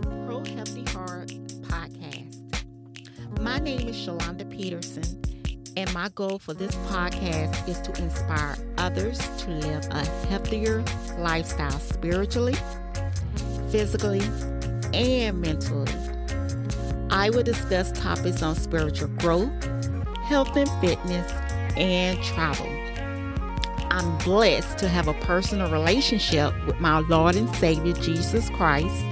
to Pro Healthy Heart podcast. My name is Shalonda Peterson, and my goal for this podcast is to inspire others to live a healthier lifestyle spiritually, physically, and mentally. I will discuss topics on spiritual growth, health and fitness, and travel. I'm blessed to have a personal relationship with my Lord and Savior Jesus Christ,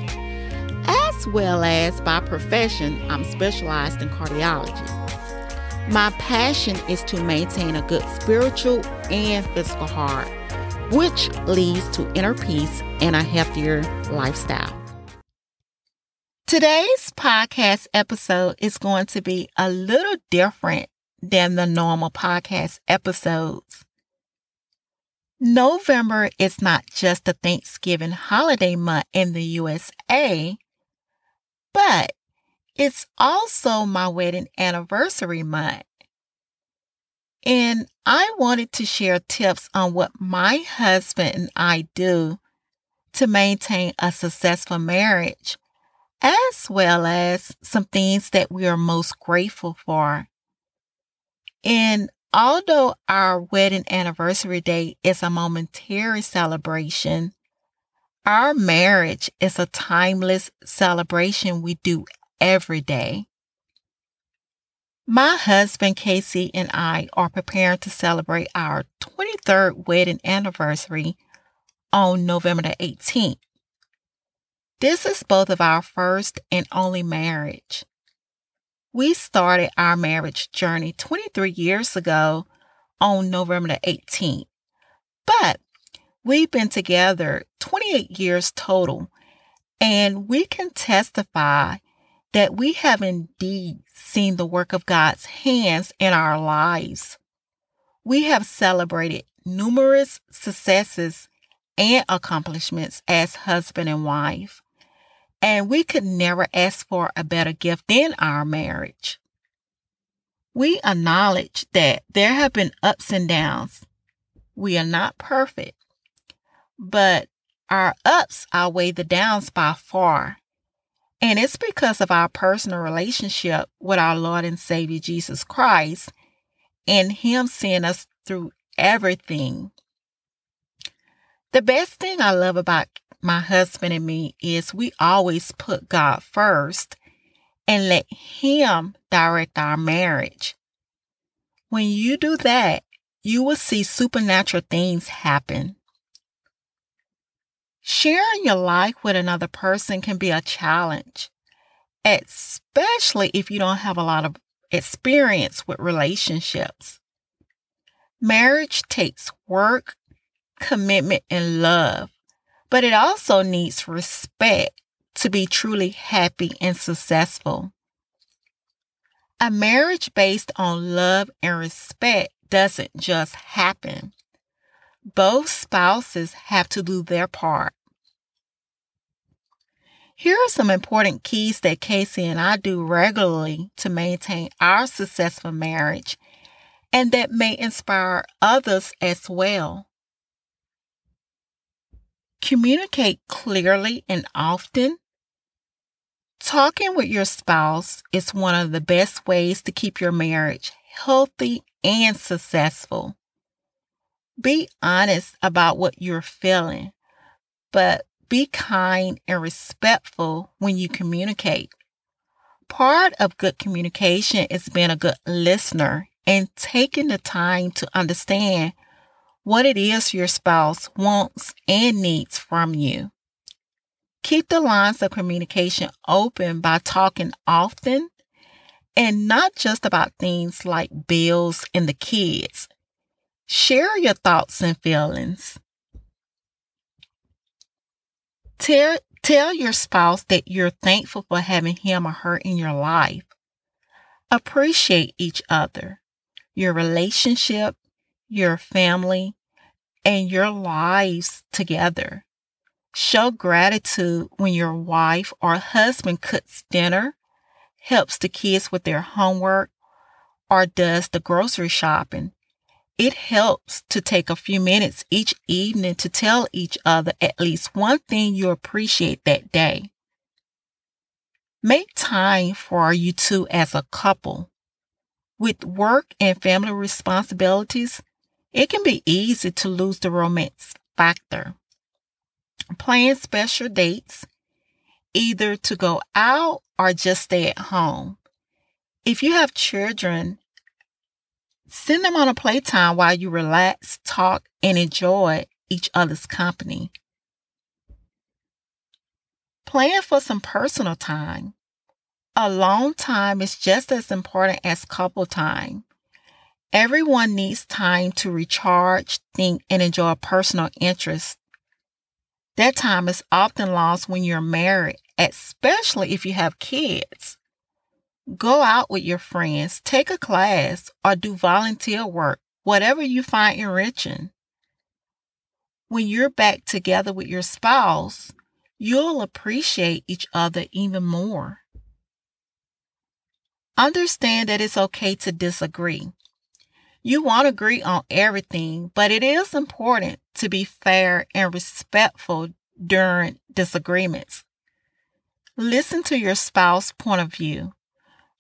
as well as by profession, I'm specialized in cardiology. My passion is to maintain a good spiritual and physical heart, which leads to inner peace and a healthier lifestyle. Today's podcast episode is going to be a little different than the normal podcast episodes. November is not just a Thanksgiving holiday month in the USA, but it's also my wedding anniversary month. And I wanted to share tips on what my husband and I do to maintain a successful marriage, as well as some things that we are most grateful for. And Although our wedding anniversary day is a momentary celebration, our marriage is a timeless celebration we do every day. My husband Casey and I are preparing to celebrate our 23rd wedding anniversary on November the 18th. This is both of our first and only marriage. We started our marriage journey 23 years ago on November the 18th, but we've been together 28 years total, and we can testify that we have indeed seen the work of God's hands in our lives. We have celebrated numerous successes and accomplishments as husband and wife. And we could never ask for a better gift than our marriage. We acknowledge that there have been ups and downs. We are not perfect, but our ups outweigh the downs by far. And it's because of our personal relationship with our Lord and Savior Jesus Christ and Him seeing us through everything. The best thing I love about my husband and me is we always put God first and let Him direct our marriage. When you do that, you will see supernatural things happen. Sharing your life with another person can be a challenge, especially if you don't have a lot of experience with relationships. Marriage takes work, commitment, and love but it also needs respect to be truly happy and successful. A marriage based on love and respect doesn't just happen. Both spouses have to do their part. Here are some important keys that Casey and I do regularly to maintain our successful marriage and that may inspire others as well. Communicate clearly and often. Talking with your spouse is one of the best ways to keep your marriage healthy and successful. Be honest about what you're feeling, but be kind and respectful when you communicate. Part of good communication is being a good listener and taking the time to understand what it is your spouse wants and needs from you. Keep the lines of communication open by talking often and not just about things like bills and the kids. Share your thoughts and feelings. Tell, tell your spouse that you're thankful for having him or her in your life. Appreciate each other, your relationship, your family, and your lives together. Show gratitude when your wife or husband cooks dinner, helps the kids with their homework, or does the grocery shopping. It helps to take a few minutes each evening to tell each other at least one thing you appreciate that day. Make time for you two as a couple. With work and family responsibilities, it can be easy to lose the romance factor. Plan special dates, either to go out or just stay at home. If you have children, send them on a playtime while you relax, talk, and enjoy each other's company. Plan for some personal time. Alone time is just as important as couple time. Everyone needs time to recharge, think, and enjoy personal interests. That time is often lost when you're married, especially if you have kids. Go out with your friends, take a class, or do volunteer work, whatever you find enriching. When you're back together with your spouse, you'll appreciate each other even more. Understand that it's okay to disagree. You won't agree on everything, but it is important to be fair and respectful during disagreements. Listen to your spouse's point of view.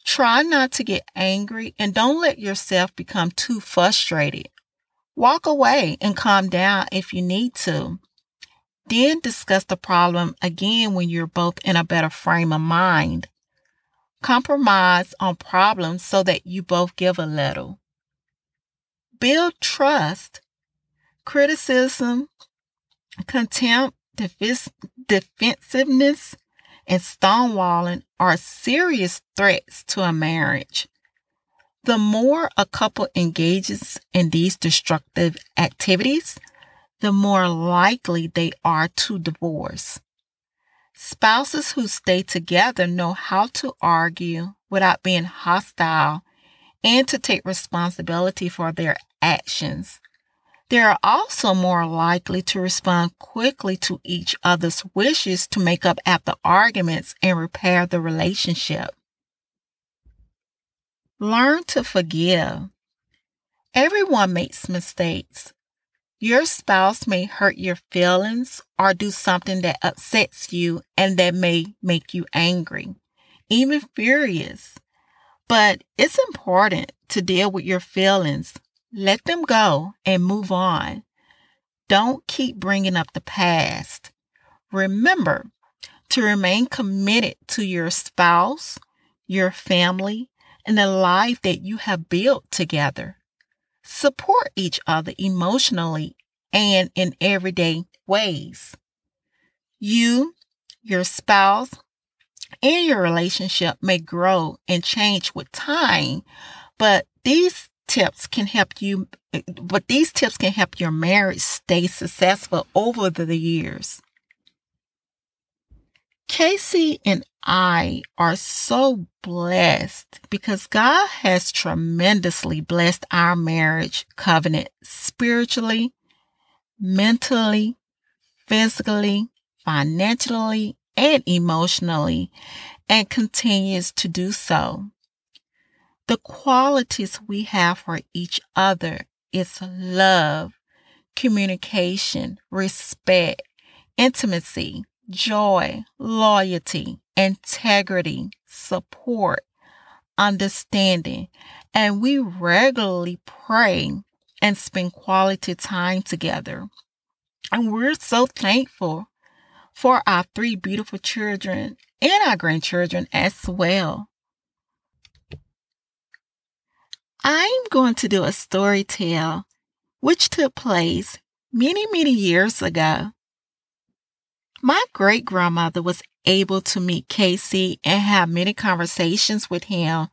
Try not to get angry and don't let yourself become too frustrated. Walk away and calm down if you need to. Then discuss the problem again when you're both in a better frame of mind. Compromise on problems so that you both give a little. Build trust. Criticism, contempt, defensiveness, and stonewalling are serious threats to a marriage. The more a couple engages in these destructive activities, the more likely they are to divorce. Spouses who stay together know how to argue without being hostile and to take responsibility for their actions. They are also more likely to respond quickly to each other's wishes to make up after arguments and repair the relationship. Learn to forgive. Everyone makes mistakes. Your spouse may hurt your feelings or do something that upsets you and that may make you angry, even furious. But it's important to deal with your feelings. Let them go and move on. Don't keep bringing up the past. Remember to remain committed to your spouse, your family, and the life that you have built together support each other emotionally and in everyday ways. You, your spouse, and your relationship may grow and change with time, but these tips can help you but these tips can help your marriage stay successful over the years. Casey and I are so blessed because God has tremendously blessed our marriage covenant spiritually, mentally, physically, financially, and emotionally, and continues to do so. The qualities we have for each other is love, communication, respect, intimacy, joy, loyalty, integrity, support, understanding, and we regularly pray and spend quality time together. And we're so thankful for our three beautiful children and our grandchildren as well. I'm going to do a story tale which took place many, many years ago. My great grandmother was able to meet Casey and have many conversations with him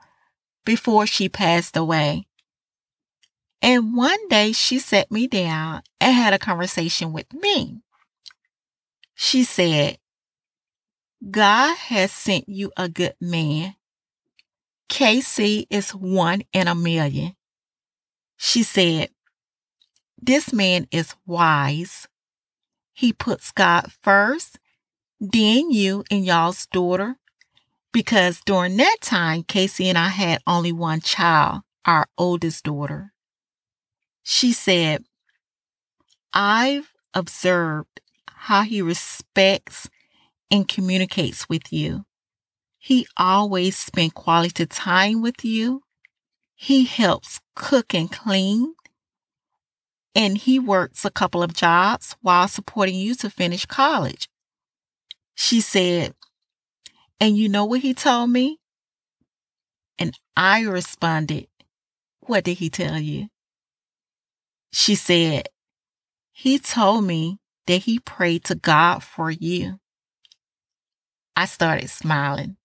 before she passed away. And one day she sat me down and had a conversation with me. She said, God has sent you a good man. Casey is one in a million. She said, This man is wise, he puts God first, then you and y'all's daughter. Because during that time, Casey and I had only one child, our oldest daughter. She said, I've observed how he respects and communicates with you. He always spend quality time with you. He helps cook and clean. And he works a couple of jobs while supporting you to finish college. She said, and you know what he told me? And I responded, What did he tell you? She said, He told me that he prayed to God for you. I started smiling.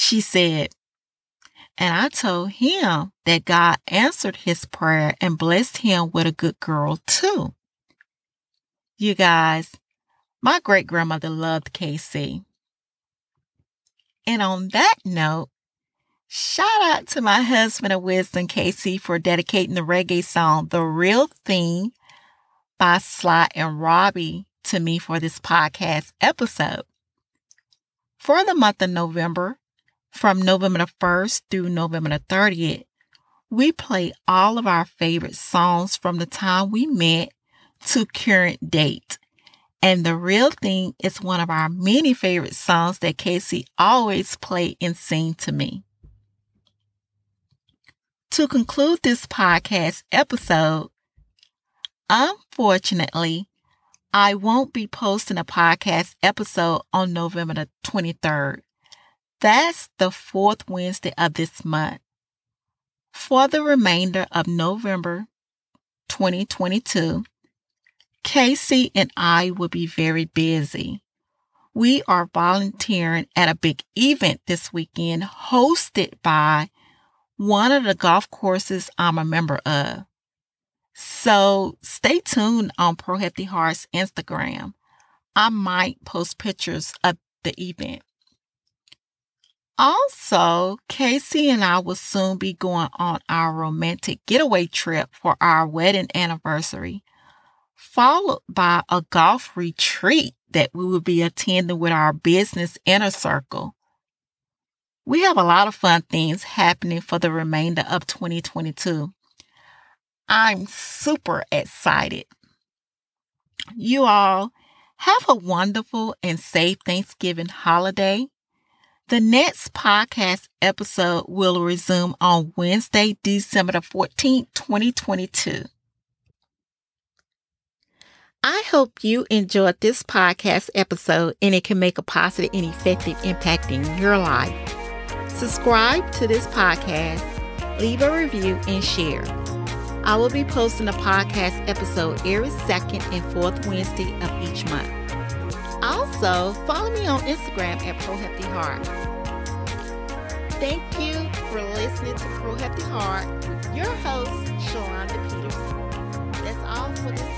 She said, and I told him that God answered his prayer and blessed him with a good girl too. You guys, my great grandmother loved Casey. And on that note, shout out to my husband of wisdom, Casey, for dedicating the reggae song, The Real Thing by Sly and Robbie to me for this podcast episode. For the month of November, from November the 1st through November the 30th, we play all of our favorite songs from the time we met to current date. And the real thing is one of our many favorite songs that Casey always played and sing to me. To conclude this podcast episode, unfortunately, I won't be posting a podcast episode on November the 23rd. That's the fourth Wednesday of this month. For the remainder of November 2022, Casey and I will be very busy. We are volunteering at a big event this weekend hosted by one of the golf courses I'm a member of. So stay tuned on Pro Healthy Heart's Instagram. I might post pictures of the event. Also, Casey and I will soon be going on our romantic getaway trip for our wedding anniversary followed by a golf retreat that we will be attending with our business inner circle. We have a lot of fun things happening for the remainder of 2022. I'm super excited. You all have a wonderful and safe Thanksgiving holiday. The next podcast episode will resume on Wednesday, December the 14th, 2022. I hope you enjoyed this podcast episode and it can make a positive and effective impact in your life. Subscribe to this podcast, leave a review, and share. I will be posting a podcast episode every second and fourth Wednesday of each month. So follow me on Instagram at Pro Healthy Heart. Thank you for listening to Pro Healthy Heart with your host, Sharonda Peterson. That's all for this